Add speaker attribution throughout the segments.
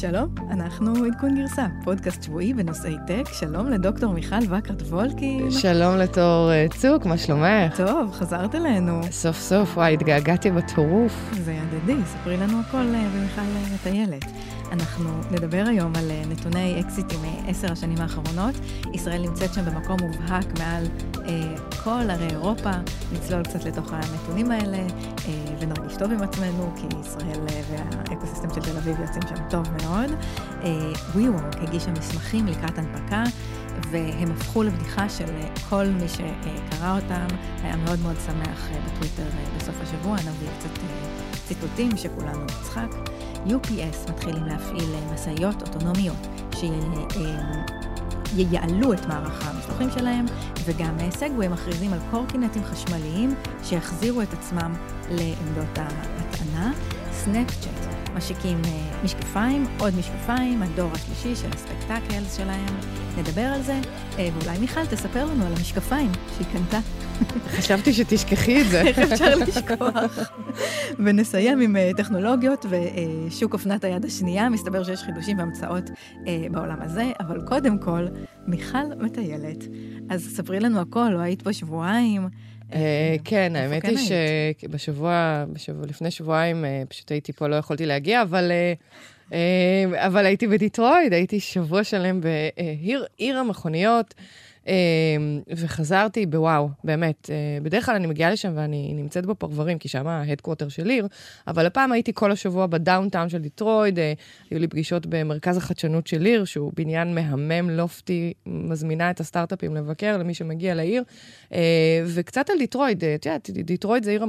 Speaker 1: שלום, אנחנו עדכון גרסה, פודקאסט שבועי בנושאי טק. שלום לדוקטור מיכל וקרט וולקין.
Speaker 2: שלום לתור אה, צוק, מה שלומך?
Speaker 1: טוב, חזרת אלינו.
Speaker 2: סוף סוף, וואי, התגעגעתי בטירוף.
Speaker 1: זה הדדי, ספרי לנו הכל אה, ומיכל אה, מטיילת. אנחנו נדבר היום על נתוני אקזיטים מעשר השנים האחרונות. ישראל נמצאת שם במקום מובהק מעל אה, כל ערי אירופה. נצלול קצת לתוך הנתונים האלה אה, ונרגיש טוב עם עצמנו, כי ישראל אה, והאקוסיסטם של תל אביב יוצאים שם טוב מאוד. אה, WeWork הגישה מסמכים לקראת הנפקה. והם הפכו לבדיחה של כל מי שקרא אותם, היה מאוד מאוד שמח בטוויטר בסוף השבוע, נביא קצת ציטוטים שכולנו נצחק. UPS מתחילים להפעיל משאיות אוטונומיות שייעלו את מערך המשלוחים שלהם, וגם סגווי מכריזים על קורקינטים חשמליים שיחזירו את עצמם לעמדות ההטענה. סנאפצ'אט משיקים משקפיים, עוד משקפיים, הדור השלישי של הספקטקלס שלהם. נדבר על זה, ואולי מיכל תספר לנו על המשקפיים שהיא קנתה.
Speaker 2: חשבתי שתשכחי את זה.
Speaker 1: איך אפשר לשכוח? ונסיים עם טכנולוגיות ושוק אופנת היד השנייה. מסתבר שיש חידושים והמצאות בעולם הזה, אבל קודם כל, מיכל מטיילת. אז ספרי לנו הכל, לא היית פה שבועיים.
Speaker 2: כן, האמת היא שבשבוע, לפני שבועיים פשוט הייתי פה, לא יכולתי להגיע, אבל... אבל הייתי בדטרויט, הייתי שבוע שלם בעיר המכוניות. וחזרתי בוואו, באמת. בדרך כלל אני מגיעה לשם ואני נמצאת בפרברים, כי שם ה headquarter של Lear, אבל הפעם הייתי כל השבוע ב downtown של דטרויט, היו לי פגישות במרכז החדשנות של Lear, שהוא בניין מהמם, לופטי, מזמינה את הסטארט-אפים לבקר למי שמגיע לעיר, וקצת על דטרויט, את יודעת, דטרויט זה עיר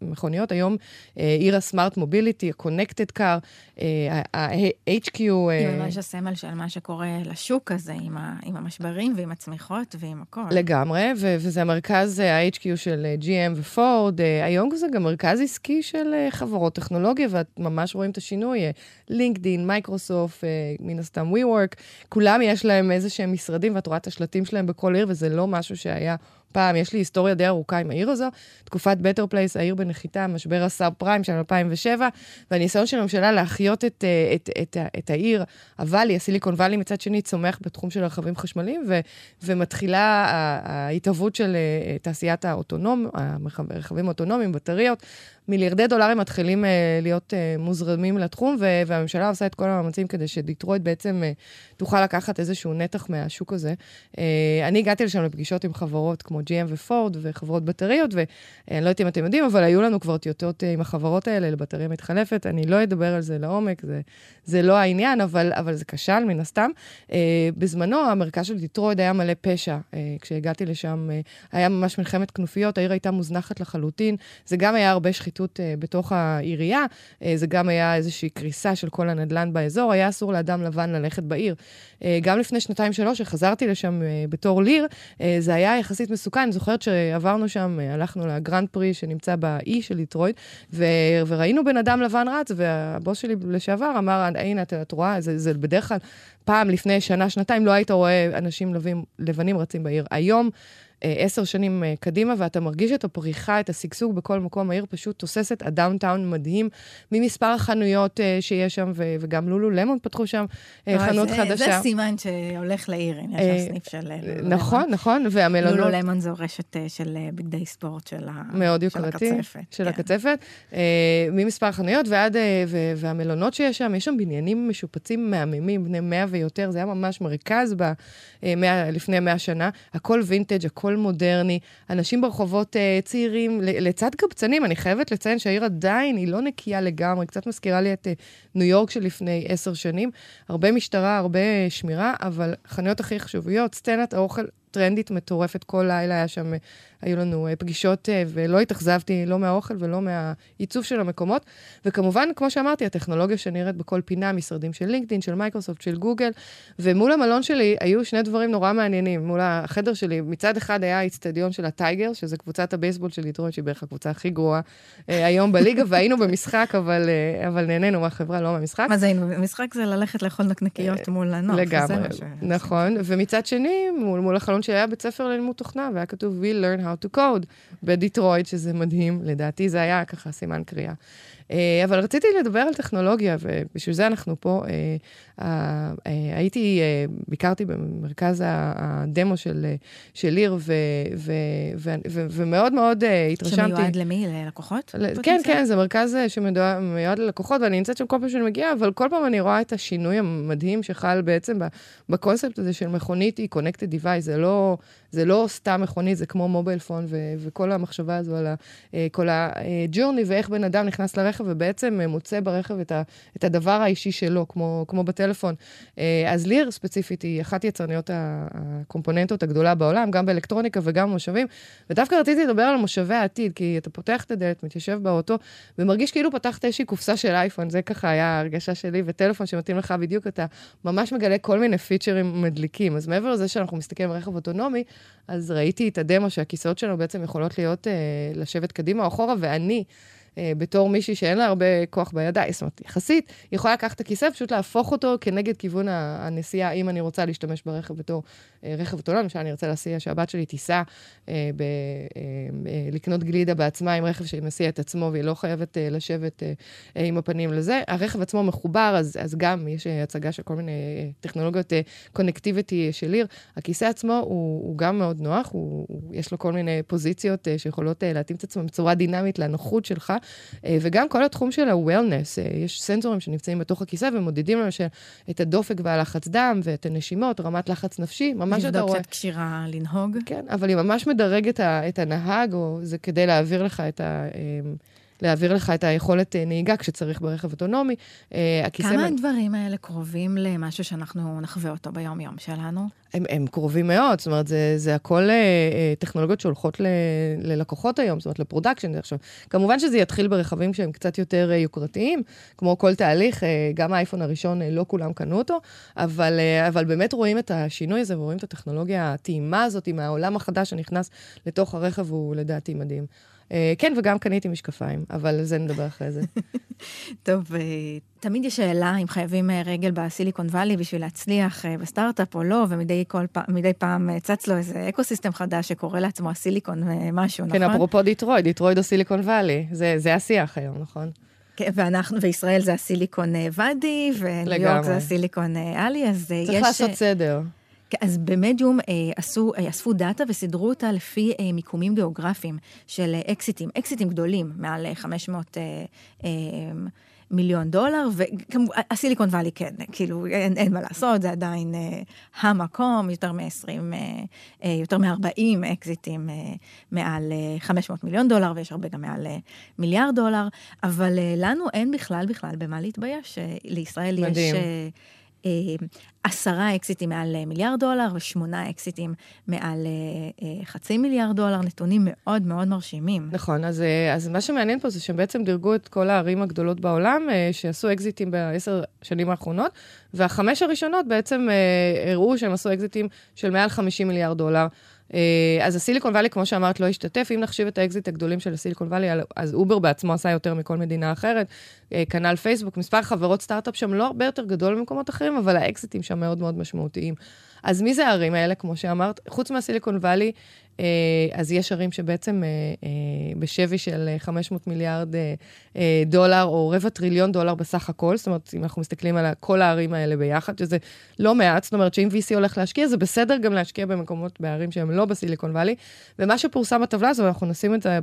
Speaker 2: המכוניות, היום עיר ה smart mobility, ה-connected car, ה-HQ...
Speaker 1: היא ממש הסמל של מה שקורה לשוק הזה, עם המשברים ועם הצמיחות ועם הכל.
Speaker 2: לגמרי, ו- וזה המרכז ה-HQ של GM ופורד. היום זה גם מרכז עסקי של חברות טכנולוגיה, ואת ממש רואים את השינוי. לינקדין, מייקרוסופט, מן הסתם WeWork, כולם יש להם איזה שהם משרדים, ואת רואה את השלטים שלהם בכל עיר, וזה לא משהו שהיה פעם, יש לי היסטוריה די ארוכה עם העיר הזו, תקופת Better Place, העיר בנחיתה, משבר הסאב פריים של 2007, והניסיון של הממשלה להחיות את, את, את, את, את העיר, ה valley, הסיליקון וואלי מצד שני, צומח בתחום של רכבים חשמליים, ו, ומתחילה ההתהוות של תעשיית האוטונום, הרכבים האוטונומיים, בטריות. מיליארדי דולרים מתחילים אה, להיות אה, מוזרמים לתחום, והממשלה עושה את כל המאמצים כדי שדיטרויד בעצם uh, תוכל לקחת איזשהו נתח מהשוק הזה. Uh, אני הגעתי לשם לפגישות עם חברות כמו GM ופורד וחברות בטריות, ואני לא יודעת אם אתם יודעים, אבל היו לנו כבר טיוטות uh, עם החברות האלה לבטריה מתחלפת. אני לא אדבר על זה לעומק, זה, זה לא העניין, אבל, אבל זה כשל מן הסתם. Uh, בזמנו המרכז של דיטרויד היה מלא פשע. Uh, כשהגעתי לשם uh, היה ממש מלחמת כנופיות, העיר הייתה מוזנחת לחלוטין. זה גם היה הרבה שחיתות. שחיתות uh, בתוך העירייה, uh, זה גם היה איזושהי קריסה של כל הנדל"ן באזור, היה אסור לאדם לבן ללכת בעיר. Uh, גם לפני שנתיים-שלוש, שחזרתי לשם בתור ליר, זה היה יחסית מסוכן. אני זוכרת שעברנו שם, הלכנו לגרנד פרי שנמצא באי של ליטרויד, וראינו בן אדם לבן רץ, והבוס שלי לשעבר אמר, הנה, את רואה, זה, זה בדרך כלל, פעם לפני שנה, שנתיים, לא היית רואה אנשים לבנים, לבנים רצים בעיר. היום, עשר שנים קדימה, ואתה מרגיש את הפריחה, את השגשוג בכל מקום. העיר פשוט תוססת, הדאונטאון מדהים, ממספר החנויות שיש שם, וגם לולו למון פתחו שם חנות
Speaker 1: זה,
Speaker 2: חדשה.
Speaker 1: זה סימן שהולך לעיר, הנה, יש שם סניף של לולו
Speaker 2: נכון,
Speaker 1: למון.
Speaker 2: נכון, והמלונות...
Speaker 1: לולו למון זו רשת של בגדי ספורט של,
Speaker 2: מאוד
Speaker 1: של
Speaker 2: יוקרתי,
Speaker 1: הקצפת.
Speaker 2: של
Speaker 1: כן.
Speaker 2: הקצפת. ממספר חנויות ועד, והמלונות שיש שם, יש שם בניינים משופצים מהממים, בני מאה ויותר, זה היה ממש מרכז ב- מאה, לפני מאה שנה. הכל וינטג', הכל מודרני, אנשים ברחובות אה, צעירים, לצד קבצנים, אני חייבת לציין שהעיר עדיין היא לא נקייה לגמרי, קצת מזכירה לי את אה, ניו יורק של לפני עשר שנים. הרבה משטרה, הרבה שמירה, אבל חנויות הכי חשוביות, סצנת האוכל טרנדית מטורפת, כל לילה היה שם, היו לנו פגישות, ולא התאכזבתי לא מהאוכל ולא מהעיצוב של המקומות. וכמובן, כמו שאמרתי, הטכנולוגיה שנראית בכל פינה, משרדים של לינקדאין, של מייקרוסופט, של גוגל, ומול המלון שלי היו שני דברים נורא מעניינים. מול החדר שלי, מצד אחד היה האיצטדיון של הטייגר, שזה קבוצת הבייסבול של ליטרון, שהיא בערך הקבוצה הכי גרועה היום בליגה, והיינו במשחק, אבל, אבל נהנינו מהחברה, לא מהמשחק.
Speaker 1: מה זה היינו? במשחק זה ללכת לאכול נקניקיות מול הנוף.
Speaker 2: לגמרי, נכון. ומצד שני, מול, מול החלון שהיה בית ספר ללימוד תוכנה, והיה כתוב We learn how to code בדיטרויט, שזה מדהים, לדעתי זה היה ככה סימן קריאה. אה, אבל רציתי לדבר על טכנולוגיה, ובשביל זה אנחנו פה. אה, אה, הייתי, ביקרתי במרכז הדמו של, של ליר, ו, ו, ו, ו, ומאוד מאוד התרשמתי.
Speaker 1: שמיועד למי? ללקוחות?
Speaker 2: כן, כן, זה מרכז שמיועד ללקוחות, ואני נמצאת שם כל פעם שאני מגיעה, אבל כל פעם אני רואה את השינוי המדהים שחל בעצם בקונספט הזה של מכונית היא connected device, זה לא, זה לא סתם מכונית, זה כמו מובייל פון, וכל המחשבה הזו על כל הג'ורני, ואיך בן אדם נכנס לרכב. ובעצם אה, מוצא ברכב את, ה, את הדבר האישי שלו, כמו, כמו בטלפון. אה, אז ליר ספציפית היא אחת יצרניות הקומפוננטות הגדולה בעולם, גם באלקטרוניקה וגם במושבים. ודווקא רציתי לדבר על מושבי העתיד, כי אתה פותח את הדלת, מתיישב באוטו, ומרגיש כאילו פתחת איזושהי קופסה של אייפון, זה ככה היה ההרגשה שלי, וטלפון שמתאים לך בדיוק, אתה ממש מגלה כל מיני פיצ'רים מדליקים. אז מעבר לזה שאנחנו מסתכלים על רכב אוטונומי, אז ראיתי את הדמו שהכיסאות שלנו בעצם יכולות להיות, אה, לשבת קדימה או אחורה, ואני... אה, בתור מישהי שאין לה הרבה כוח בידיים, זאת אומרת, יחסית, יכולה לקחת את הכיסא, פשוט להפוך אותו כנגד כיוון הנסיעה, אם אני רוצה להשתמש ברכב בתור רכב אוטונומי, למשל, אני רוצה להסיע שהבת שלי תיסע אה, ב, אה, אה, לקנות גלידה בעצמה עם רכב שמסיע את עצמו, והיא לא חייבת אה, לשבת אה, אה, עם הפנים לזה. הרכב עצמו מחובר, אז, אז גם יש אה, הצגה של כל מיני אה, טכנולוגיות קונקטיביטי אה, של עיר. הכיסא עצמו הוא, הוא גם מאוד נוח, הוא, הוא, יש לו כל מיני פוזיציות אה, שיכולות אה, להתאים את עצמו בצורה דינמית לנוחות שלך. אה, וגם כל התחום של ה-wellness, אה, יש סנסורים שנמצאים בתוך הכיסא ומודדים למשל את הדופק והלחץ דם ואת הנשימות, רמת לחץ נפשי, ממש
Speaker 1: אתה רואה... לבדוק קצת כשירה לנהוג.
Speaker 2: כן, אבל היא ממש מדרגת את הנהג, או זה כדי להעביר לך את ה... אה, להעביר לך את היכולת נהיגה כשצריך ברכב אוטונומי.
Speaker 1: כמה הדברים האלה קרובים למשהו שאנחנו נחווה אותו ביום-יום שלנו?
Speaker 2: הם, הם קרובים מאוד, זאת אומרת, זה, זה הכל אה, אה, טכנולוגיות שהולכות ל, ללקוחות היום, זאת אומרת, ל production. עכשיו, כמובן שזה יתחיל ברכבים שהם קצת יותר אה, יוקרתיים, כמו כל תהליך, אה, גם האייפון הראשון, אה, לא כולם קנו אותו, אבל, אה, אבל באמת רואים את השינוי הזה ורואים את הטכנולוגיה הטעימה הזאת מהעולם החדש שנכנס לתוך הרכב, הוא לדעתי מדהים. אה, כן, וגם קניתי משקפיים, אבל על זה נדבר אחרי זה.
Speaker 1: טוב, אה, תמיד יש שאלה אם חייבים אה, רגל בסיליקון וואלי בשביל להצליח בסטארט-אפ או לא, ומדי פעם, פעם צץ לו איזה ecosystem חדש שקורא לעצמו הסיליקון משהו,
Speaker 2: כן, נכון? כן, אפרופו דטרויט, דטרויט או סיליקון וואלי, זה, זה השיח היום, נכון?
Speaker 1: כן, ואנחנו, וישראל זה הסיליקון ואדי, וניו יורק זה הסיליקון Alley, אז
Speaker 2: צריך יש... צריך לעשות סדר.
Speaker 1: כן, אז במדיום אה, עשו, אה, אספו דאטה וסידרו אותה לפי אה, מיקומים גיאוגרפיים של אקזיטים, אקזיטים גדולים, מעל 500 אה, אה, מיליון דולר, והסיליקון וואלי כן, כאילו אין, אין מה לעשות, זה עדיין אה, המקום, יותר מ-20, אה, יותר מ-40 אקזיטים אה, מעל אה, 500 מיליון דולר, ויש הרבה גם מעל אה, מיליארד דולר, אבל אה, לנו אין בכלל בכלל במה להתבייש, אה, לישראל מדהים. יש... אה, עשרה אקזיטים מעל אה, מיליארד דולר ושמונה אקזיטים מעל אה, חצי מיליארד דולר, נתונים מאוד מאוד מרשימים.
Speaker 2: נכון, אז, אז מה שמעניין פה זה שהם בעצם דירגו את כל הערים הגדולות בעולם שעשו אקזיטים בעשר שנים האחרונות, והחמש הראשונות בעצם הראו שהם עשו אקזיטים של מעל 50 מיליארד דולר. אה, אז הסיליקון וואלי, כמו שאמרת, לא השתתף. אם נחשיב את האקזיט הגדולים של הסיליקון וואלי, אז אובר בעצמו עשה יותר מכל מדינה אחרת. אה, כנ"ל פייסבוק, מספר חברות סטארט-אפ שם לא הרבה יותר גדול ממקומות אחרים, אבל האקזיטים שם מאוד מאוד משמעותיים. אז מי זה הערים האלה, כמו שאמרת? חוץ מהסיליקון וואלי, אה, אז יש ערים שבעצם אה, אה, בשווי של 500 מיליארד דולר, או רבע טריליון דולר בסך הכל, זאת אומרת, אם אנחנו מסתכלים על כל הערים האלה ביחד, שזה לא מעט, זאת אומרת שאם VC הולך להשקיע, זה בסדר גם להשקיע במקומות, בערים שהם לא בסיליקון וואלי. ומה שפורסם בטבלה הזו, אנחנו נשים את זה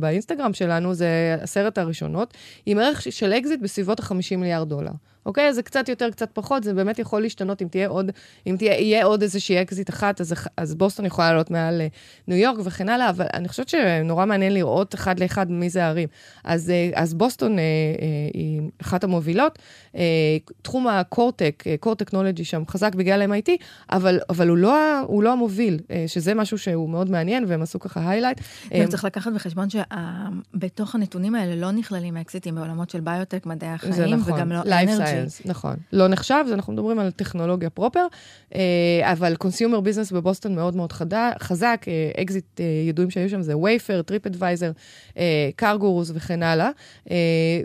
Speaker 2: באינסטגרם שלנו, זה עשרת הראשונות, עם ערך של אקזיט בסביבות ה-50 מיליארד דולר. אוקיי? זה קצת יותר, קצת פחות, זה באמת יכול להשתנות אם תהיה עוד, אם תהיה, יהיה עוד איזושהי אקזיט אחת, אז, אז בוסטון יכולה לעלות מעל אה, ניו יורק וכן הלאה, אבל אני חושבת שנורא מעניין לראות אחד לאחד מי זה הערים. אז, אה, אז בוסטון אה, אה, היא אחת המובילות. אה, תחום ה core tech, core technology שם חזק בגלל MIT, אבל, אבל הוא, לא, הוא לא המוביל, אה, שזה משהו שהוא מאוד מעניין, והם עשו ככה highlight.
Speaker 1: וצריך לקחת בחשבון שבתוך הנתונים האלה לא נכללים אקזיטים בעולמות של ביוטק, מדעי החיים,
Speaker 2: נכון.
Speaker 1: וגם לא energy.
Speaker 2: science, נכון. לא נחשב, אז אנחנו מדברים על טכנולוגיה proper, אה, אבל consumer business בבוסטון מאוד מאוד חזק, אקזיט ידועים שהיו שם זה Wayfair, TripAdvisor, CarGurus וכן הלאה.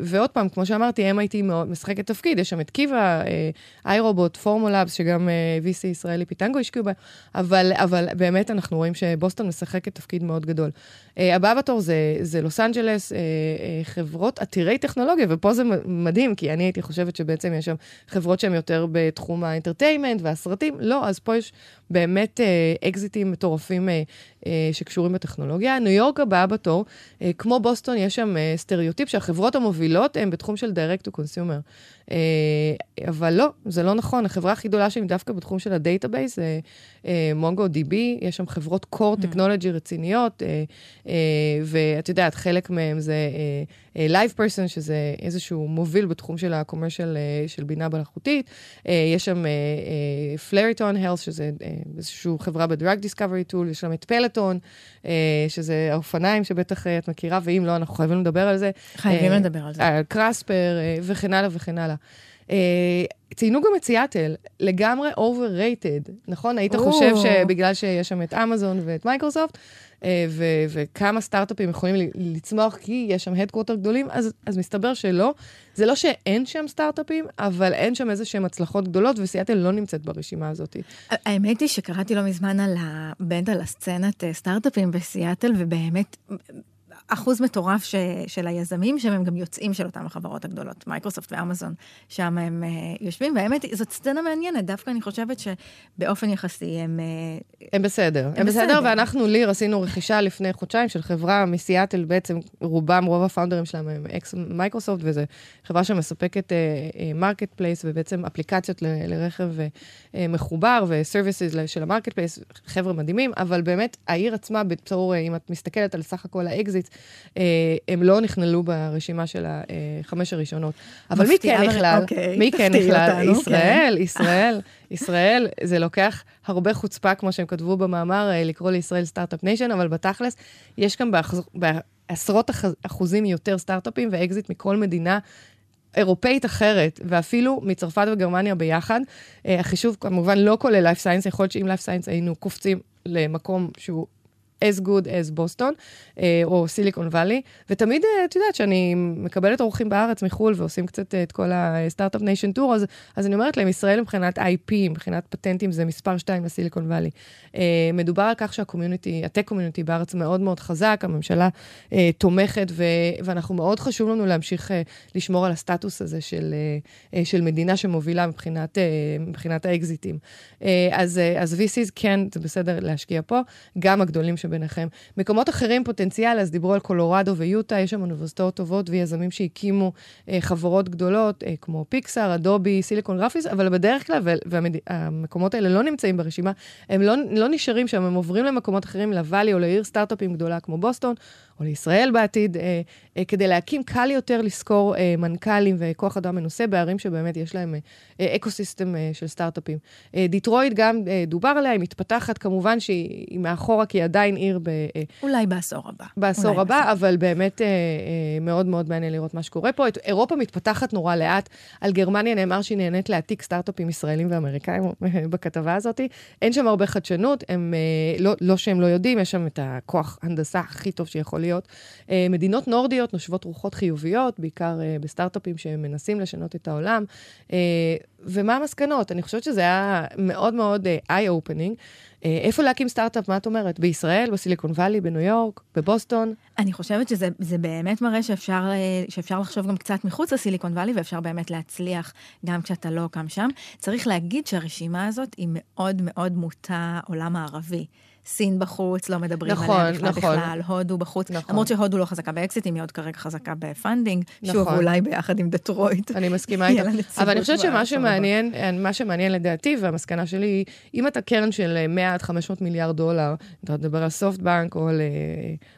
Speaker 2: ועוד פעם, כמו שאמרתי, MIT מאוד משחקת תפקיד, יש שם את Kiva, iRobot, Formlabs, שגם VC ישראלי פיטנגו השקיעו בה, אבל, אבל באמת אנחנו רואים שבוסטון משחקת תפקיד מאוד גדול. הבא בתור זה, זה לוס אנג'לס, חברות עתירי טכנולוגיה, ופה זה מדהים, כי אני הייתי חושבת שבעצם יש שם חברות שהן יותר בתחום ה entertainment והסרטים. לא, אז פה יש באמת אה, אקזיטים מטורפים אה, אה, שקשורים בטכנולוגיה. ניו יורק הבאה בתור, אה, כמו בוסטון, יש שם אה, סטריאוטיפ שהחברות המובילות הן בתחום של direct to consumer. אה, אבל לא, זה לא נכון. החברה הכי גדולה שהיא דווקא בתחום של ה database זה MongoDB, יש שם חברות core mm. technology רציניות, אה, אה, ואת יודעת, חלק מהם זה אה, Live Person, שזה איזשהו מוביל בתחום של ה-commercial של בינה מלאכותית. יש שם Flatiron Health, שזה איזושהי חברה ב-Drug Discovery Tool, יש שם את Peloton, שזה האופניים שבטח אתה מכירה, ואם לא, אנחנו חייבים לדבר על זה.
Speaker 1: חייבים לדבר על זה.
Speaker 2: קריספר וכן הלאה וכן הלאה. ציינו גם את סיאטל, לגמרי overrated, נכון? היית חושב שבגלל שיש שם את אמזון ואת מייקרוסופט, אה, ו- וכמה סטארט-אפים יכולים לצמוח כי יש שם headquarter גדולים, אז, אז מסתבר שלא. זה לא שאין שם סטארט-אפים, אבל אין שם איזה שהן הצלחות גדולות, וסיאטל לא נמצאת ברשימה הזאת.
Speaker 1: האמת היא שקראתי לא מזמן על ה... באמת על הסצנת אה, סטארט-אפים בסיאטל, ובאמת אחוז מטורף ש, של היזמים, שהם גם יוצאים של אותן החברות הגדולות, מייקרוסופט ואמזון, שם הם uh, יושבים, והאמת, זאת סצנה מעניינת, דווקא אני חושבת שבאופן יחסי הם...
Speaker 2: Uh, הם בסדר. הם, הם בסדר, בסדר, ואנחנו, ליר, עשינו רכישה לפני חודשיים של חברה מסיאטל, בעצם רובם, רוב ה founders שלהם הם אקס מייקרוסופט, וזו חברה שמספקת market uh, place, ובעצם אפליקציות ל, לרכב uh, מחובר, ו services של ה marketplace, חבר'ה מדהימים, אבל באמת, העיר עצמה, בתור, אם את מסתכלת על סך הכל האקזיט, הם לא נכללו ברשימה של החמש הראשונות. אבל מי כן נכלל?
Speaker 1: אוקיי,
Speaker 2: מי כן נכלל? ישראל, ישראל, ישראל, זה לוקח הרבה חוצפה, כמו שהם כתבו במאמר, אה, לקרוא לישראל startup nation, אבל בתכלס, יש כאן בעשרות אחוזים יותר סטארט-אפים ואקזיט מכל מדינה אירופאית אחרת, ואפילו מצרפת וגרמניה ביחד. Uh, החישוב כמובן לא כולל Life Science, יכול להיות שאם Life Science היינו קופצים למקום שהוא as good as בוסטון, אה, או סיליקון וואלי, ותמיד, אה, את יודעת, שאני מקבלת אורחים בארץ מחו"ל ועושים קצת אה, את כל ה startup nation tour, אז, אז אני אומרת להם, ישראל מבחינת IP, מבחינת פטנטים, זה מספר 2 לסיליקון וואלי. מדובר על כך שה community, ה tech community בארץ מאוד מאוד חזק, הממשלה תומכת, ו, ואנחנו מאוד חשוב לנו להמשיך לשמור על הסטטוס הזה של, של מדינה שמובילה מבחינת, מבחינת האקזיטים. אז, אז VCs כן, זה בסדר להשקיע פה, גם הגדולים שביניכם. מקומות אחרים פוטנציאל, אז דיברו על קולורדו ויוטה, יש שם אוניברסיטאות טובות ויזמים שהקימו אה, חברות גדולות, אה, כמו פיקסאר, אדובי, סיליקון גרפיס, אבל בדרך כלל, והמקומות האלה לא נמצאים ברשימה, הם לא, לא נשארים שם, הם עוברים למקומות אחרים, לוואלי או לעיר סטארט-אפים גדולה כמו בוסטון, או לישראל בעתיד, אה, אה, כדי להקים, קל יותר לשכור אה, מנכ"לים וכוח אדם מנוסה בערים שבאמת יש להם אה, אקו-סיסטם אה, של סטארט-אפים. אה, דיטרויט גם אה, דובר עליה, היא מתפתחת, כמובן שהיא מאחורה, כי היא עדיין עיר ב... אה,
Speaker 1: אולי בעשור הבא.
Speaker 2: בעשור הבא, בעשור. אבל באמת אה, אה, מאוד מאוד מעניין לראות מה שקורה פה. את, אירופה מתפתחת נורא לאט. על גרמניה נאמר שהיא נהנית להעתיק סטארט-אפים ישראלים ואמריקאים בכתבה הזאת. אין שם הרבה חדשנות, הם, אה, לא, לא שהם לא יודעים, יש שם את הכוח הנדסה הכי טוב שיכול להיות. אה, מדינות נורדיות נושבות רוחות חיוביות, בעיקר אה, בסטארט-אפים שמנסים לשנות את העולם. אה, ומה המסקנות? אני חושבת שזה היה מאוד מאוד eye-opening. איפה להקים סטארט-אפ, מה את אומרת? בישראל, בסיליקון וואלי, בניו יורק, בבוסטון?
Speaker 1: אני חושבת שזה באמת מראה שאפשר, שאפשר לחשוב גם קצת מחוץ לסיליקון וואלי, ואפשר באמת להצליח גם כשאתה לא קם שם. צריך להגיד שהרשימה הזאת היא מאוד מאוד מוטה עולם המערבי. סין בחוץ, לא מדברים נכון, עליה בכלל נכון. בכלל, הודו בחוץ, נכון. למרות שהודו לא חזקה באקזיטים, היא עוד כרגע חזקה ב funding, נכון. שוב, אולי ביחד עם דטרויט.
Speaker 2: אני מסכימה איתך, אבל אני חושבת שמה שמעניין, מה שמעניין לדעתי, והמסקנה שלי היא, אם אתה קרן של 100 עד 500 מיליארד דולר, אתה מדבר על סופטבנק או על אה,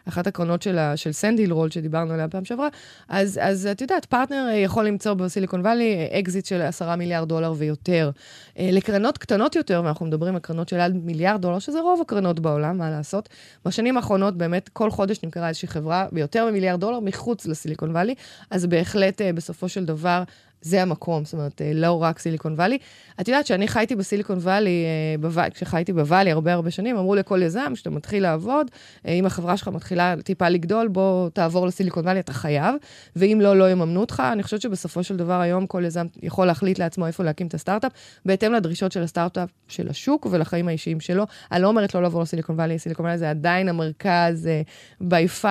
Speaker 2: אחת הקרנות של, של Sand Hill Road שדיברנו עליה פעם שעברה, אז, אז את יודעת, פרטנר יכול למצוא בסיליקון וואלי אקזיט של 10 מיליארד דולר ויותר. אה, לקרנות קטנות יותר, ואנחנו מדברים על קרנות של עד מיליארד דולר, שזה רוב הקרנות מאוד בעולם, מה לעשות. בשנים האחרונות באמת כל חודש נמכרה איזושהי חברה ביותר ממיליארד דולר מחוץ לסיליקון וואלי, אז בהחלט אה, בסופו של דבר זה המקום, זאת אומרת, לא רק סיליקון וואלי. את יודעת שאני חייתי בסיליקון וואלי, כשחייתי בוואלי הרבה הרבה שנים, אמרו לכל יזם, כשאתה מתחיל לעבוד, אם החברה שלך מתחילה טיפה לגדול, בוא תעבור לסיליקון וואלי, אתה חייב, ואם לא, לא יממנו אותך. אני חושבת שבסופו של דבר היום כל יזם יכול להחליט לעצמו איפה להקים את הסטארט-אפ, בהתאם לדרישות של הסטארט-אפ של השוק ולחיים האישיים שלו. אני לא אומרת לא לעבור לסיליקון וואלי, סיליקון וואלי זה עדיין המרכז by far.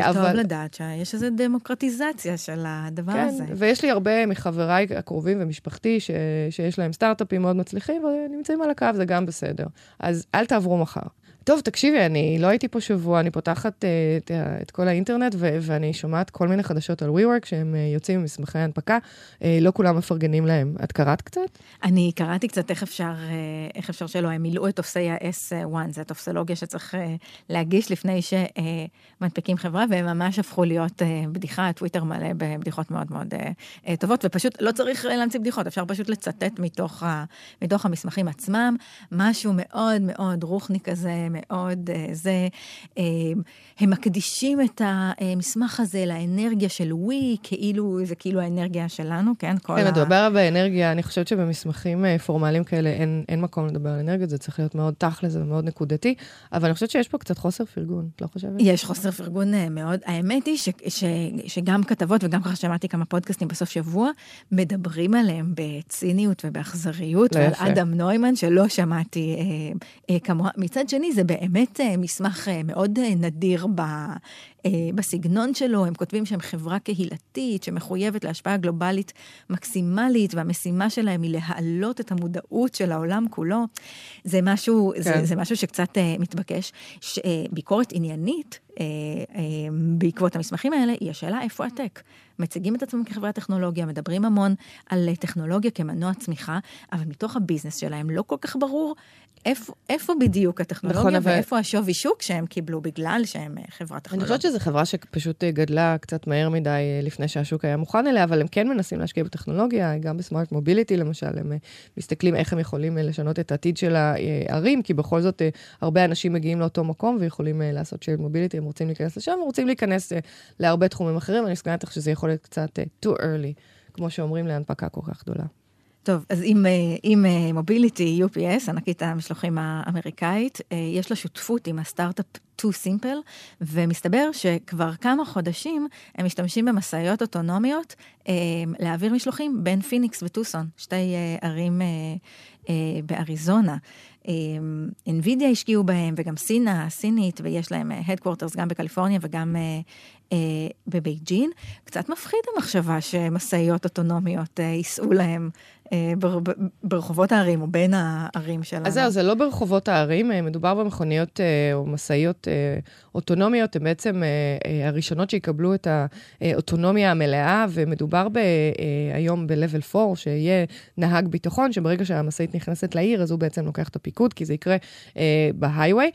Speaker 1: אבל... טוב לדעת שיש איזו דמוקרטיזציה של הדבר
Speaker 2: כן,
Speaker 1: הזה.
Speaker 2: ויש לי הרבה מחבריי הקרובים ומשפחתי ש... שיש להם סטארט-אפים מאוד מצליחים ונמצאים על הקו, זה גם בסדר. אז אל תעברו מחר. טוב, תקשיבי, אני לא הייתי פה שבוע, אני פותחת uh, את, את כל האינטרנט ו- ואני שומעת כל מיני חדשות על WeWork שהם uh, יוצאים עם מסמכי הנפקה, uh, לא כולם מפרגנים להם. את קראת קצת?
Speaker 1: אני קראתי קצת איך אפשר, איך אפשר שלא, הם מילאו את טופסי ה-S1, זו טופסולוגיה שצריך להגיש לפני שמנפיקים חברה, והם ממש הפכו להיות בדיחה, טוויטר מלא בבדיחות מאוד מאוד טובות, ופשוט לא צריך להמציא בדיחות, אפשר פשוט לצטט מתוך, מתוך המסמכים עצמם, משהו מאוד מאוד רוחני כזה. מאוד אה, זה. אה, הם מקדישים את המסמך הזה לאנרגיה של ווי, כאילו, זה כאילו האנרגיה שלנו, כן?
Speaker 2: כן, מדובר באנרגיה, אני חושבת שבמסמכים אה, פורמליים כאלה אין, אין מקום לדבר על אנרגיה, זה צריך להיות מאוד תכל'ס ומאוד נקודתי, אבל אני חושבת שיש פה קצת חוסר פרגון, את לא חושבת?
Speaker 1: יש חוסר פרגון מאוד. האמת היא ש, ש, שגם כתבות וגם ככה שמעתי כמה פודקאסטים בסוף שבוע, מדברים עליהם בציניות ובאכזריות, לא ועל אדם נוימן, שלא שמעתי אה, אה, כמוה. מצד שני, זה זה באמת אה, מסמך אה, מאוד אה, נדיר ב, בסגנון שלו. הם כותבים שהם חברה קהילתית שמחויבת להשפעה גלובלית מקסימלית, והמשימה שלהם היא להעלות את המודעות של העולם כולו. זה משהו, כן. זה, זה משהו שקצת מתבקש. ביקורת עניינית בעקבות המסמכים האלה, היא השאלה איפה הטק. מציגים את עצמם כחברת טכנולוגיה, מדברים המון על טכנולוגיה כמנוע צמיחה, אבל מתוך הביזנס שלהם לא כל כך ברור איפה, איפה בדיוק הטכנולוגיה נכון, ואיפה אבל... השווי שוק שהם קיבלו בגלל שהם אה, חברה טכנולוגית.
Speaker 2: אני חושבת שזו חברה שפשוט אה, גדלה קצת מהר מדי אה, לפני שהשוק היה מוכן אליה, אבל הם כן מנסים להשקיע בטכנולוגיה, גם בסמארט מוביליטי למשל, הם מסתכלים איך הם יכולים לשנות את העתיד של הערים, כי בכל זאת הרבה אנשים מגיעים לאותו מקום ויכולים לעשות שיילד מוביליטי, הם רוצים להיכנס לשם, הם רוצים להיכנס להרבה תחומים אחרים, אני מסכימה איתך שזה יכול להיות קצת too early, כמו שאומרים, להנפקה כל כך גדולה.
Speaker 1: טוב, אז עם, אה, עם מוביליטי אה, UPS, ענקית המשלוחים האמריקאית, אה, יש לה שותפות עם הסטארט-אפ Too Simple, ומסתבר שכבר כמה חודשים הם משתמשים במשאיות אוטונומיות להעביר משלוחים בין פיניקס וטוסון, שתי ערים באריזונה. NVIDIA השקיעו בהם, וגם סינה, הסינית, ויש להם Headquarters גם בקליפורניה וגם בבייג'ין. קצת מפחיד המחשבה שמשאיות אוטונומיות ייסעו להם אה, ברחובות הערים או בין הערים שלנו.
Speaker 2: אז זהו, זה לא ברחובות הערים, אה, מדובר במכוניות אה, או משאיות אוטונומיות, הן בעצם הראשונות שיקבלו את האוטונומיה המלאה, ומדובר ב, היום ב-level 4, שיהיה נהג ביטחון, שברגע שהמשאית נכנסת לעיר, אז הוא בעצם לוקח את הפיקוד, כי זה יקרה בהיי-ווי.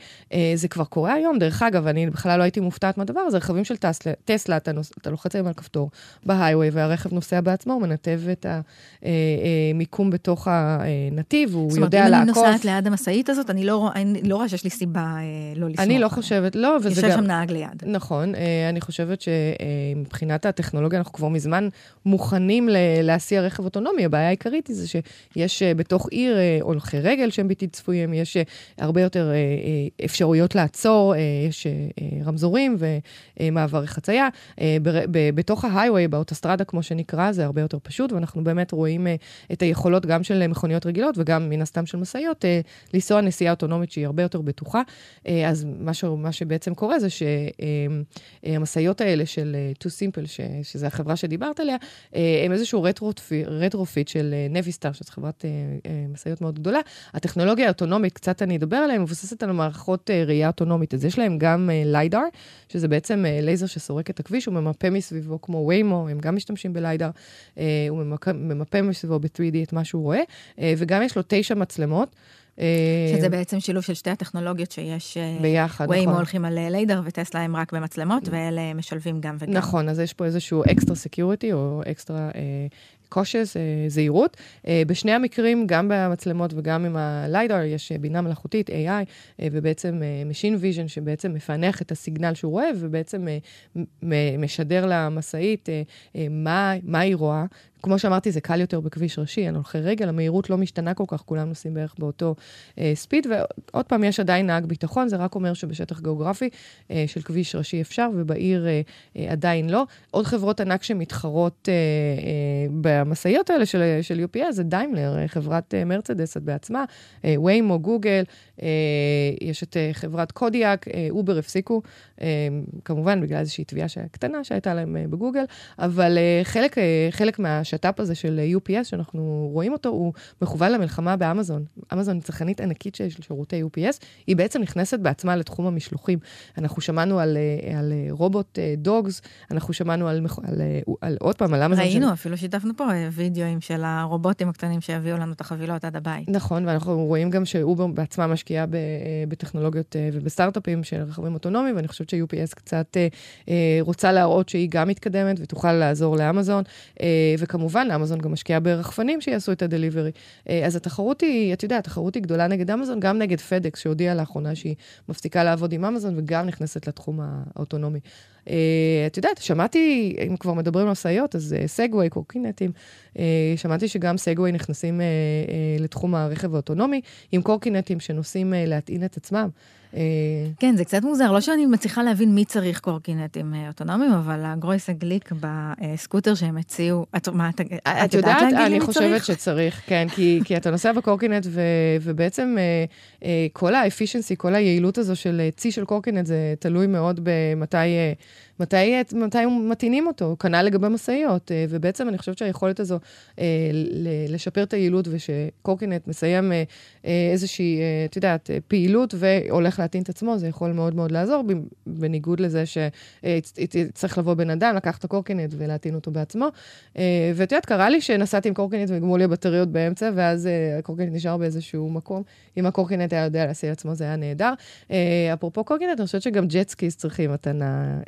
Speaker 2: זה כבר קורה היום, דרך אגב, אני בכלל לא הייתי מופתעת מהדבר הזה, רכבים של טסלה, טסלה אתה, נוס, אתה לוחץ היום על כפתור בהיי-ווי, והרכב נוסע בעצמו, הוא מנתב את ה... מיקום בתוך הנתיב, הוא יודע לעקוף.
Speaker 1: זאת אומרת, אם אני נוסעת ליד המשאית הזאת, אני לא, אני לא רואה שיש לי סיבה אה, לא לסמוך.
Speaker 2: אני לא חושבת, לא,
Speaker 1: וזה גם... יושב שם נהג ליד.
Speaker 2: נכון, אה, אני חושבת שמבחינת הטכנולוגיה, אנחנו כבר מזמן מוכנים להסיע רכב אוטונומי. הבעיה העיקרית היא זה שיש אה, בתוך עיר הולכי רגל שהם בלתי צפויים, יש הרבה יותר אפשרויות לעצור, יש רמזורים ומעברי חצייה. בתוך ההיי-ווי, באוטוסטרדה, כמו שנקרא, זה הרבה יותר פשוט, ואנחנו באמת רואים את היכולות גם של מכוניות רגילות וגם מן הסתם של משאיות, אה, לנסוע נסיעה אוטונומית שהיא הרבה יותר בטוחה. אה, אז מה, שבעצם קורה זה שהמשאיות האלה של TuSimple, ש, שזה החברה שדיברת עליה, הם איזשהו retrofit של נביסטאר, שזו חברת משאיות מאוד גדולה. הטכנולוגיה האוטונומית, קצת אני אדבר עליה, מבוססת על מערכות ראייה אוטונומית. אז יש להם גם lidar, שזה בעצם לייזר שסורק את הכביש, הוא ממפה מסביבו כמו ויימו, הם גם משתמשים ב lidar, הוא ממפה מסביבו ב-3D את מה שהוא רואה, אה, וגם יש לו תשע מצלמות.
Speaker 1: אה, שזה בעצם שילוב של שתי הטכנולוגיות שיש...
Speaker 2: אה, ביחד,
Speaker 1: נכון. ויימו הולכים על lidar וטסלה הם רק במצלמות, ואלה משלבים גם וגם.
Speaker 2: נכון, אז יש פה איזשהו extra security, או extra cautious, זהירות. בשני המקרים, גם במצלמות וגם עם ה lidar, יש בינה מלאכותית, AI, ובעצם Machine Vision, שבעצם מפענח את ה signal שהוא רואה, ובעצם משדר למשאית מה, מה היא רואה, כמו שאמרתי, זה קל יותר בכביש ראשי, אין הולכי רגל, המהירות לא משתנה כל כך, כולם נוסעים בערך באותו אה, speed, ועוד פעם, יש עדיין נהג ביטחון, זה רק אומר שבשטח גיאוגרפי אה, של כביש ראשי אפשר, ובעיר אה, אה, עדיין לא. עוד חברות ענק שמתחרות אה, אה, במשאיות האלה של, של UPS, זה דיימלר, אה, חברת אה, מרצדס בעצמה, אה, ויימו, גוגל, אה, יש את אה, חברת קודיאק, אה, אובר הפסיקו, אה, כמובן בגלל איזושהי תביעה קטנה שהייתה להם אה, בגוגל, אבל אה, חלק, אה, חלק מהשת"פ הזה של UPS, שאנחנו רואים אותו, הוא מכוון למלחמה באמזון. אמזון היא צרכנית ענקית של שירותי UPS, היא בעצם נכנסת בעצמה לתחום המשלוחים. אנחנו שמענו על, על רובוט דוגס, אנחנו שמענו על, על, על, עוד פעם, על אמזון.
Speaker 1: ראינו, של... אפילו שיתפנו פה וידאוים של הרובוטים הקטנים שיביאו לנו את החבילות עד הבית.
Speaker 2: נכון, ואנחנו רואים גם שאובר בעצמה משקיעה בטכנולוגיות ובסטארט-אפים של רכבים אוטונומיים, ואני חושבת ש-UPS קצת רוצה להראות שהיא גם מתקדמת ותוכל לעזור לאמזון, וכמובן, אמזון גם משקיעה ברחפנים שיעשו את הדליברי. אז התחרות היא, את יודעת, התחרות היא גדולה נגד אמזון, גם נגד פדקס, שהודיעה לאחרונה שהיא מפסיקה לעבוד עם אמזון, וגם נכנסת לתחום האוטונומי. את יודעת, שמעתי, אם כבר מדברים על משאיות, אז סגווי, קורקינטים, שמעתי שגם סגווי נכנסים לתחום הרכב האוטונומי, עם קורקינטים שנוסעים להטעין את עצמם.
Speaker 1: אה, כן, זה קצת מוזר, לא שאני מצליחה להבין מי צריך קורקינטים אה, אוטונומיים, אבל הגרויס הגליק בסקוטר שהם הציעו, את, מה, את,
Speaker 2: את יודעת להגיד אני חושבת שצריך, כן, כי, כי אתה נוסע בקורקינט, ו, ובעצם אה, כל האפישנסי, כל היעילות הזו של צי של קורקינט, זה תלוי מאוד במתי... מתי, מתי מטעינים אותו, כנ"ל לגבי משאיות. אה, ובעצם אני חושבת שהיכולת הזו אה, לשפר את היעילות, ושקורקינט מסיים אה, איזושהי, את יודעת, פעילות והולך להטעין את עצמו, זה יכול מאוד מאוד לעזור, בניגוד לזה שצריך לבוא בן אדם, לקחת את הקורקינט ולהטעין אותו בעצמו. ואת יודעת, קרה לי שנסעתי עם קורקינט וגמרו לי הבטריות באמצע, ואז הקורקינט נשאר באיזשהו מקום. אם הקורקינט היה יודע להסיע עצמו, זה היה נהדר. אפרופו קורקינט, אני חושבת שגם jet skis צריכים מתנה.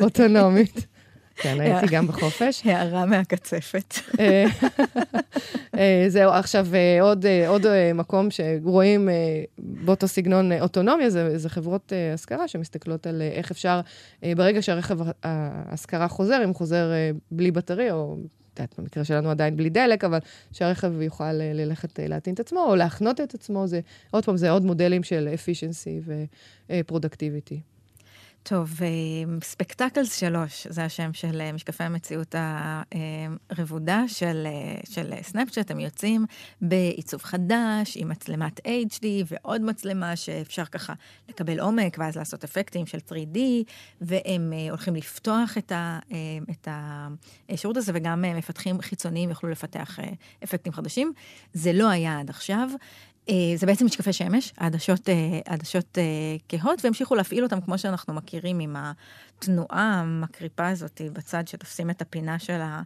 Speaker 2: אוטונומית. כן, הייתי גם בחופש.
Speaker 1: הערה מהקצפת.
Speaker 2: אה, אה, זהו, עכשיו אה, עוד, עוד מקום שרואים באותו סגנון אוטונומיה, זה, זה חברות השכרה שמסתכלות על איך אפשר, ברגע שהרכב ההשכרה חוזר, אם חוזר בלי בטרי, או יודעת, במקרה שלנו עדיין בלי דלק, אבל שהרכב יוכל ללכת להטעין את עצמו, או להחנות את עצמו, זה, עוד פעם, זה עוד מודלים של efficiency ופרודקטיביטי.
Speaker 1: טוב, ספקטקלס אה, 3, זה השם של אה, משקפי המציאות הרבודה של, אה, של סנאפצ'אט. הם יוצאים בעיצוב חדש, עם מצלמת HD ועוד מצלמה שאפשר ככה לקבל עומק ואז לעשות אפקטים של 3D, והם הולכים לפתוח את, ה, את השירות הזה, וגם מפתחים חיצוניים יוכלו לפתח אפקטים חדשים. זה לא היה עד עכשיו. אה, זה בעצם משקפי שמש, העדשות, אה, אה, כהות, והמשיכו להפעיל אותם כמו שאנחנו מכירים עם התנועה המקריפה הזאת בצד, שתופסים את הפינה של, ה,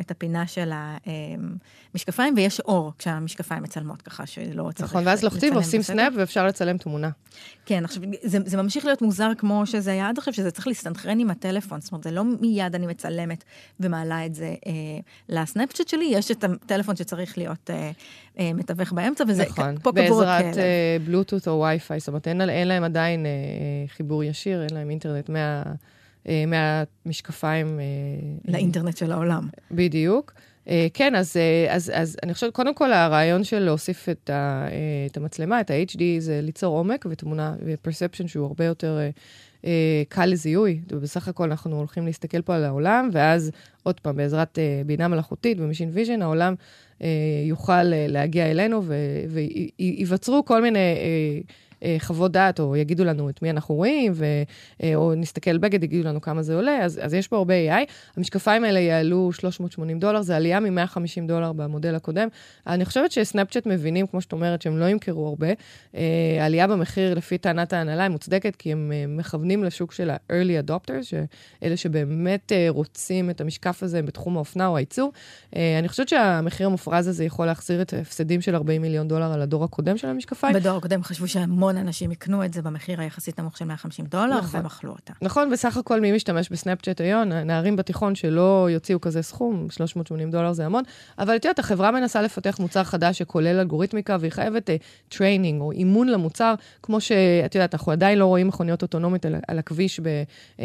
Speaker 1: את הפינה של המשקפיים, ויש אור כשהמשקפיים מצלמות ככה, שלא צריך
Speaker 2: נכון, ואז לוחצים ועושים סנאפ ואפשר לצלם תמונה.
Speaker 1: כן, עכשיו, זה, זה ממשיך להיות מוזר כמו שזה היה עד עכשיו, שזה צריך להסתנכרן עם הטלפון, זאת אומרת, זה לא מיד אני מצלמת ומעלה את זה אה, לסנאפצ'אט שלי, יש את הטלפון שצריך להיות אה, אה, מתווך באמצע, וזה
Speaker 2: נכון, פה קבור הכלב. בעזרת אה, בלוטות או וי-פיי, זאת אומרת, אין, אין להם עדיין אה, חיבור ישיר, אין להם אינטרנט מה, אה, מהמשקפיים.
Speaker 1: אה, לאינטרנט של העולם.
Speaker 2: בדיוק. אה, כן, אז, אז, אז אני חושבת, קודם כל, הרעיון של להוסיף את, ה, את המצלמה, את ה-HD, זה ליצור עומק ותמונה ו-perception שהוא הרבה יותר קל לזיהוי. ובסך הכל אנחנו הולכים להסתכל פה על העולם, ואז עוד פעם, בעזרת בינה מלאכותית ו machine vision, העולם יוכל להגיע אלינו וייווצרו כל מיני... אה, חוות דעת, או יגידו לנו את מי אנחנו רואים, ו, אה, או נסתכל בגד, יגידו לנו כמה זה עולה, אז, אז יש פה הרבה AI. המשקפיים האלה יעלו 380 דולר, זה עלייה מ-150 דולר במודל הקודם. אני חושבת שסנאפצ'אט מבינים, כמו שאת אומרת, שהם לא ימכרו הרבה. אה, העלייה במחיר, לפי טענת ההנהלה, היא מוצדקת, כי הם מכוונים לשוק של ה-early adopters, שאלה שבאמת רוצים את המשקף הזה בתחום האופנה או הייצור. אני חושבת שהמחיר המופרז הזה יכול להחזיר את ההפסדים של 40 מיליון דולר על הדור הקודם של המשקפיים.
Speaker 1: בדור הקודם חשבו שהמון המון אנשים יקנו את זה במחיר היחסית נמוך של 150 דולר,
Speaker 2: נכון.
Speaker 1: והם אכלו אותה.
Speaker 2: נכון, בסך הכל מי משתמש בסנאפצ'אט היום, נערים בתיכון שלא יוציאו כזה סכום, 380 דולר זה המון, אבל את יודעת, החברה מנסה לפתח מוצר חדש שכולל אלגוריתמיקה, והיא חייבת training אה, או אימון למוצר, כמו שאת יודעת, אנחנו עדיין לא רואים מכוניות אוטונומית על, על הכביש ב, uh,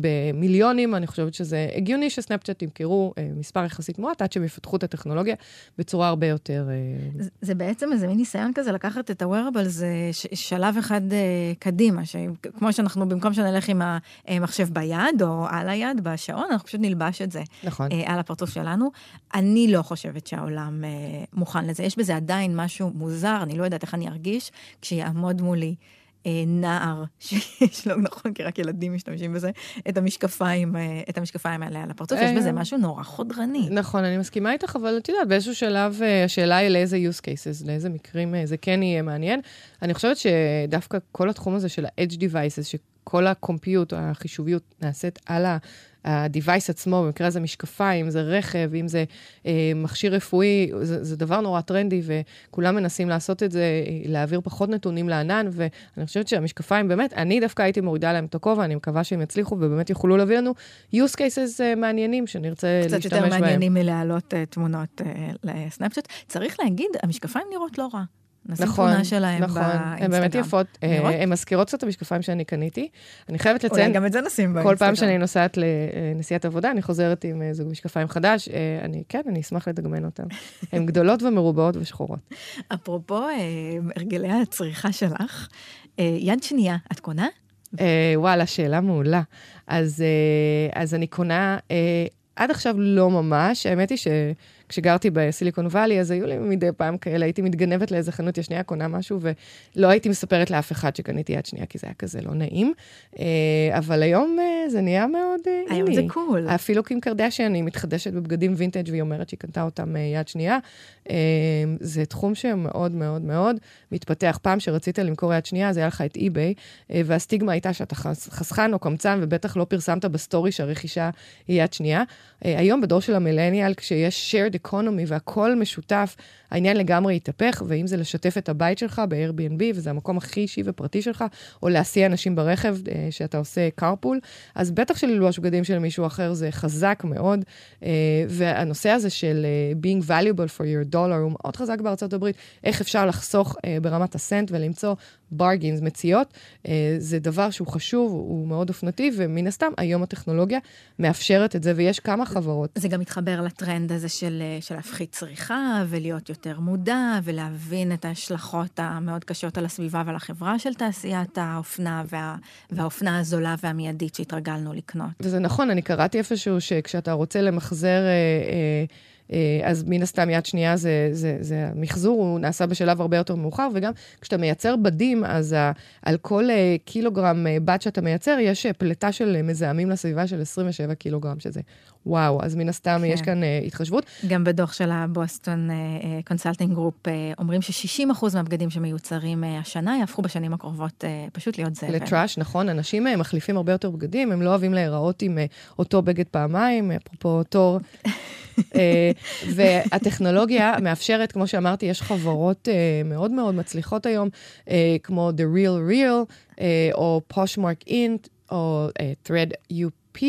Speaker 2: במיליונים, אני חושבת שזה הגיוני שסנאפצ'אט ימכרו uh, מספר יחסית מועט, עד שהם יפתחו את הטכנולוגיה בצורה הרבה יותר... Uh...
Speaker 1: זה, זה בעצם איזה מין ניסיון כזה לקחת את ה-wearable, זה ש- שלב אחד uh, קדימה, שכמו שאנחנו, במקום שנלך עם המחשב ביד או על היד, בשעון, אנחנו פשוט נלבש את זה.
Speaker 2: נכון.
Speaker 1: Uh, על הפרצוף שלנו. אני לא חושבת שהעולם uh, מוכן לזה. יש בזה עדיין משהו מוזר, אני לא יודעת איך אני ארגיש כשיעמוד מולי. נער שיש לו, נכון, כי רק ילדים משתמשים בזה, את המשקפיים, את המשקפיים האלה על הפרצוף, יש בזה משהו נורא חודרני.
Speaker 2: נכון, אני מסכימה איתך, אבל את יודעת, באיזשהו שלב השאלה היא לאיזה use cases, לאיזה מקרים זה כן יהיה מעניין. אני חושבת שדווקא כל התחום הזה של ה-edge devices, שכל הקומפיוט, החישוביות נעשית על ה... ה-device עצמו, במקרה הזה משקפיים, זה רכב, אם זה אה, מכשיר רפואי, זה, זה דבר נורא טרנדי, וכולם מנסים לעשות את זה, להעביר פחות נתונים לענן, ואני חושבת שהמשקפיים, באמת, אני דווקא הייתי מורידה להם את הכובע, אני מקווה שהם יצליחו ובאמת יוכלו להביא לנו use cases אה, מעניינים שנרצה להשתמש בהם.
Speaker 1: קצת יותר מעניינים מלהעלות אה, תמונות אה, לסנאפצ'אט. צריך להגיד, המשקפיים נראות לא רע. נשים
Speaker 2: נכון,
Speaker 1: תמונה שלהם
Speaker 2: נכון,
Speaker 1: באינסטגרם.
Speaker 2: הן באמת יפות.
Speaker 1: נראות?
Speaker 2: הן מזכירות קצת את המשקפיים שאני קניתי. אני חייבת
Speaker 1: אולי
Speaker 2: לציין,
Speaker 1: גם את זה נשים באינסטגרם.
Speaker 2: כל פעם שאני נוסעת לנסיעת עבודה, אני חוזרת עם אה, זוג משקפיים חדש. אה, אני, כן, אני אשמח לדגמן אותם. הן גדולות ומרובעות ושחורות.
Speaker 1: אפרופו אה, הרגלי הצריכה שלך, אה, יד שנייה, את קונה?
Speaker 2: אה, וואלה, שאלה מעולה. אז, אה, אז אני קונה, אה, עד עכשיו לא ממש, האמת היא ש... כשגרתי בסיליקון וואלי, אז היו לי מדי פעם כאלה, הייתי מתגנבת לאיזה חנות יד שנייה, קונה משהו, ולא הייתי מספרת לאף אחד שקניתי יד שנייה, כי זה היה כזה לא נעים. אה, אבל היום אה, זה נהיה מאוד איני.
Speaker 1: היום זה קול.
Speaker 2: אפילו קים קרדשיאן, היא מתחדשת בבגדים וינטג' והיא אומרת שהיא קנתה אותם יד שנייה. זה תחום שמאוד מאוד מאוד מתפתח. פעם שרצית למכור יד שנייה, אז היה לך את eBay, והסטיגמה הייתה שאתה חסכן או קמצן, ובטח לא פרסמת בסטורי שהרכישה היא יד שנייה. היום, בדור של המילניאל, כשיש shared economy והכול משותף, העניין לגמרי יתהפך, ואם זה לשתף את הבית שלך ב-Airbnb, וזה המקום הכי אישי ופרטי שלך, או להסיע אנשים ברכב אה, שאתה עושה carpool, אז בטח שללבוש בגדים של מישהו אחר זה חזק מאוד. אה, והנושא הזה של אה, being valuable for your dollar הוא מאוד חזק בארצות הברית. איך אפשר לחסוך אה, ברמת הסנט ולמצוא ברגינס, מציאות, אה, זה דבר שהוא חשוב, הוא מאוד אופנתי, ומן הסתם, היום הטכנולוגיה מאפשרת את זה, ויש כמה חברות.
Speaker 1: זה גם מתחבר לטרנד הזה של, אה, של להפחית צריכה, ולהיות יותר מודע, ולהבין את ההשלכות המאוד קשות על הסביבה ועל החברה של תעשיית האופנה, וה, והאופנה הזולה והמיידית שהתרגלנו לקנות.
Speaker 2: וזה נכון, אני קראתי איפשהו שכשאתה רוצה למחזר... אה, אה, אז מן הסתם יד שנייה זה, זה, זה המחזור, הוא נעשה בשלב הרבה יותר מאוחר, וגם כשאתה מייצר בדים, אז ה, על כל קילוגרם בד שאתה מייצר, יש פליטה של מזהמים לסביבה של 27 קילוגרם, שזה וואו, אז מן הסתם כן. יש כאן אה, התחשבות.
Speaker 1: גם בדוח של ה Boston Consulting אה, Group אה, אומרים ש-60% מהבגדים שמיוצרים אה, השנה יהפכו בשנים הקרובות אה, פשוט להיות זבל.
Speaker 2: ל trash, נכון. אנשים אה, מחליפים הרבה יותר בגדים, הם לא אוהבים להיראות עם אה, אותו בגד פעמיים, אפרופו תור. uh, והטכנולוגיה מאפשרת, כמו שאמרתי, יש חברות uh, מאוד מאוד מצליחות היום, uh, כמו The Real Real, uh, או Poshmark Int, או uh, Thread UP.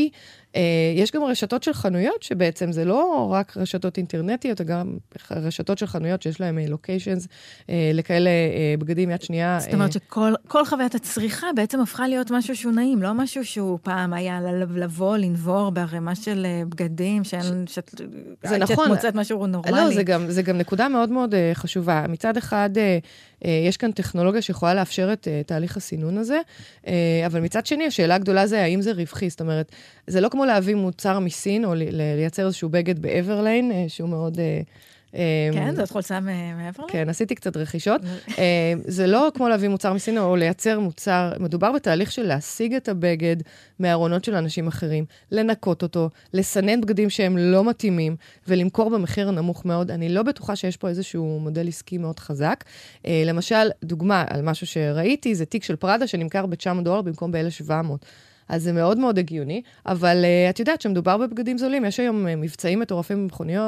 Speaker 2: Uh, יש גם רשתות של חנויות, שבעצם זה לא רק רשתות אינטרנטיות, אלא גם רשתות של חנויות שיש להן לוקיישנס uh, לכאלה uh, בגדים יד שנייה.
Speaker 1: זאת אומרת שכל חוויית הצריכה בעצם הפכה להיות משהו שהוא נעים, לא משהו שהוא פעם היה לבוא, לנבור בערימה של בגדים, שאין, שאת,
Speaker 2: זה נכון.
Speaker 1: שאת מוצאת משהו נורמלי.
Speaker 2: לא, זה גם, זה גם נקודה מאוד מאוד חשובה. מצד אחד, יש כאן טכנולוגיה שיכולה לאפשר את תהליך הסינון הזה, אבל מצד שני, השאלה הגדולה זה האם זה רווחי. זאת אומרת, זה לא כמו להביא מוצר מסין, או לייצר איזשהו בגד ב Everlane, שהוא מאוד...
Speaker 1: כן, זאת חולצה מ Everlane?
Speaker 2: כן, עשיתי קצת רכישות. זה לא כמו להביא מוצר מסין או לייצר מוצר, מדובר בתהליך של להשיג את הבגד מארונות של אנשים אחרים, לנקות אותו, לסנן בגדים שהם לא מתאימים, ולמכור במחיר נמוך מאוד. אני לא בטוחה שיש פה איזשהו מודל עסקי מאוד חזק. למשל, דוגמה על משהו שראיתי, זה תיק של פראדה שנמכר ב-900 דולר במקום ב-1,700. אז זה מאוד מאוד הגיוני, אבל uh, את יודעת שמדובר בבגדים זולים, יש היום uh, מבצעים מטורפים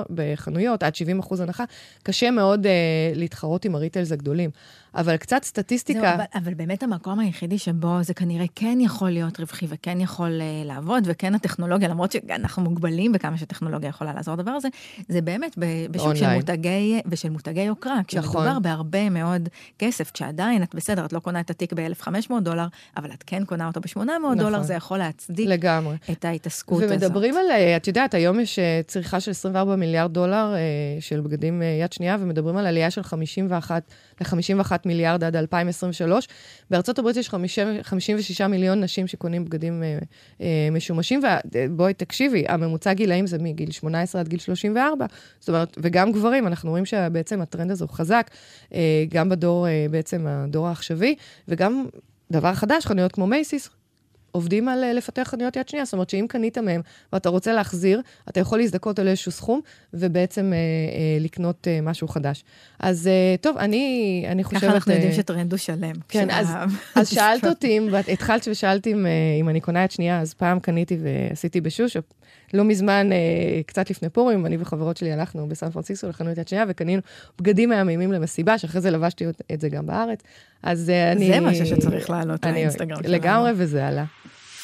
Speaker 2: בחנויות, עד 70 אחוז הנחה, קשה מאוד uh, להתחרות עם הריטלס הגדולים. אבל קצת סטטיסטיקה.
Speaker 1: זהו, אבל, אבל באמת המקום היחידי שבו זה כנראה כן יכול להיות רווחי וכן יכול uh, לעבוד, וכן הטכנולוגיה, למרות שאנחנו מוגבלים בכמה שטכנולוגיה יכולה לעזור לדבר הזה, זה באמת בשוק של מותגי, ושל מותגי יוקרה, כשמדובר נכון. בהרבה מאוד כסף, כשעדיין את בסדר, את לא קונה את התיק ב-1,500 דולר, אבל את כן קונה אותו ב-800 נכון. דולר, זה יכול להצדיק
Speaker 2: לגמרי.
Speaker 1: את ההתעסקות הזאת.
Speaker 2: ומדברים על, אה, את יודעת, היום יש אה, צריכה של 24 מיליארד דולר של בגדים יד שנייה, ומדברים על עלייה של 51 ל-51 מיליארד עד 2023. בארצות הברית יש 56 מיליון נשים שקונים בגדים אה, אה, משומשים, ובואי תקשיבי, הממוצע גילאים זה מגיל 18 עד גיל 34, זאת אומרת, וגם גברים, אנחנו רואים שבעצם הטרנד הזה הוא חזק, אה, גם בדור, אה, בעצם הדור העכשווי, וגם דבר חדש, חנויות כמו מייסיס, עובדים על אה, לפתח חנויות יד שנייה. זאת אומרת שאם קנית מהם ואתה רוצה להחזיר, אתה יכול להזדכות על איזשהו סכום, ובעצם אה, אה, לקנות אה, משהו חדש. אז אה, טוב, אני, אני חושבת...
Speaker 1: ככה אנחנו אה, יודעים שטרנד הוא שלם.
Speaker 2: כן, אז, אז שאלת אותי, אם, התחלת ושאלת אם, אה, אם אני קונה יד שנייה, אז פעם קניתי ועשיתי בשוש. לא מזמן, אה, קצת לפני פורים, אני וחברות שלי הלכנו בסן פרנסיסקו לחנות יד שנייה וקנינו בגדים מהממים למסיבה, שאחרי זה לבשתי את זה גם בארץ. אז אה, אני...
Speaker 1: זה משהו שצריך לעלות לאינסטגרם שלנו.
Speaker 2: לגמרי, וזה עלה.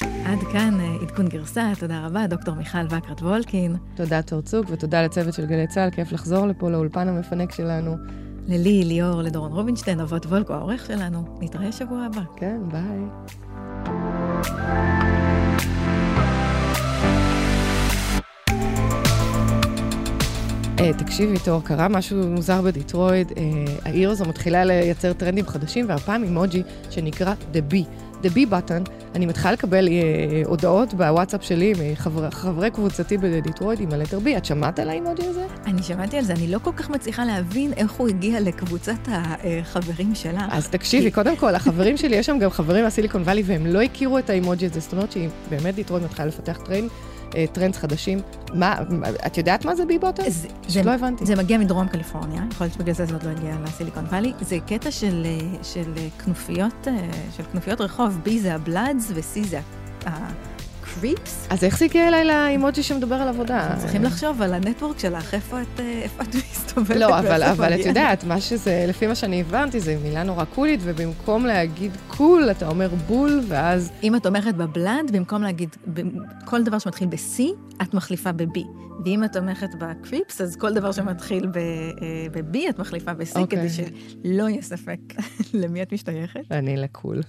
Speaker 1: עד כאן אה, עדכון גרסה, תודה רבה, דוקטור מיכל וקרת וולקין.
Speaker 2: תודה תור צוק, ותודה לצוות של גלי צה"ל, כיף לחזור לפה לאולפן המפנק שלנו.
Speaker 1: ללי, ליאור, לדורון רובינשטיין, אבות וולקו, העורך שלנו. נתראה שבוע הבא.
Speaker 2: כן, ביי. תקשיבי, תור, קרה משהו מוזר בדטרויט. אה, העיר הזו מתחילה לייצר טרנדים חדשים, והפעם אימוג'י שנקרא The B. The B Button, אני מתחילה לקבל אה, הודעות בוואטסאפ שלי מחברי קבוצתי בדטרויט עם ה letter B. את שמעת על האימוג'י הזה?
Speaker 1: אני שמעתי על זה, אני לא כל כך מצליחה להבין איך הוא הגיע לקבוצת החברים שלה.
Speaker 2: אז תקשיבי, קודם כל, החברים שלי, יש שם גם חברים מהסיליקון וואלי, והם לא הכירו את האימוג'י הזה, זאת אומרת שהיא באמת דטרויט מתחילה לפתח טרנד. אה, trends חדשים. מה, את יודעת מה זה B button?
Speaker 1: זה, לא הבנתי. זה מגיע מדרום קליפורניה, יכול להיות שבגלל זה זה עוד לא הגיע לסיליקון וואלי. זה קטע של, אה, של כנופיות, אה, של כנופיות רחוב, B זה ה Bloods ו-C זה Crips.
Speaker 2: אז איך זה הגיע אליי לאימוג'י שמדבר על עבודה?
Speaker 1: צריכים לחשוב על ה network שלך, איפה את מסתובבת.
Speaker 2: לא, אבל את יודעת, מה שזה, לפי מה שאני הבנתי, זה מילה נורא קולית, ובמקום להגיד קול, אתה אומר בול, ואז...
Speaker 1: אם את תומכת בבלנד, במקום להגיד כל דבר שמתחיל ב-C, את מחליפה ב-B. ואם את תומכת בקריפס, אז כל דבר שמתחיל ב-B, אה, את מחליפה ב-C, כדי אוקיי. שלא יהיה ספק למי את משתייכת.
Speaker 2: אני לקול.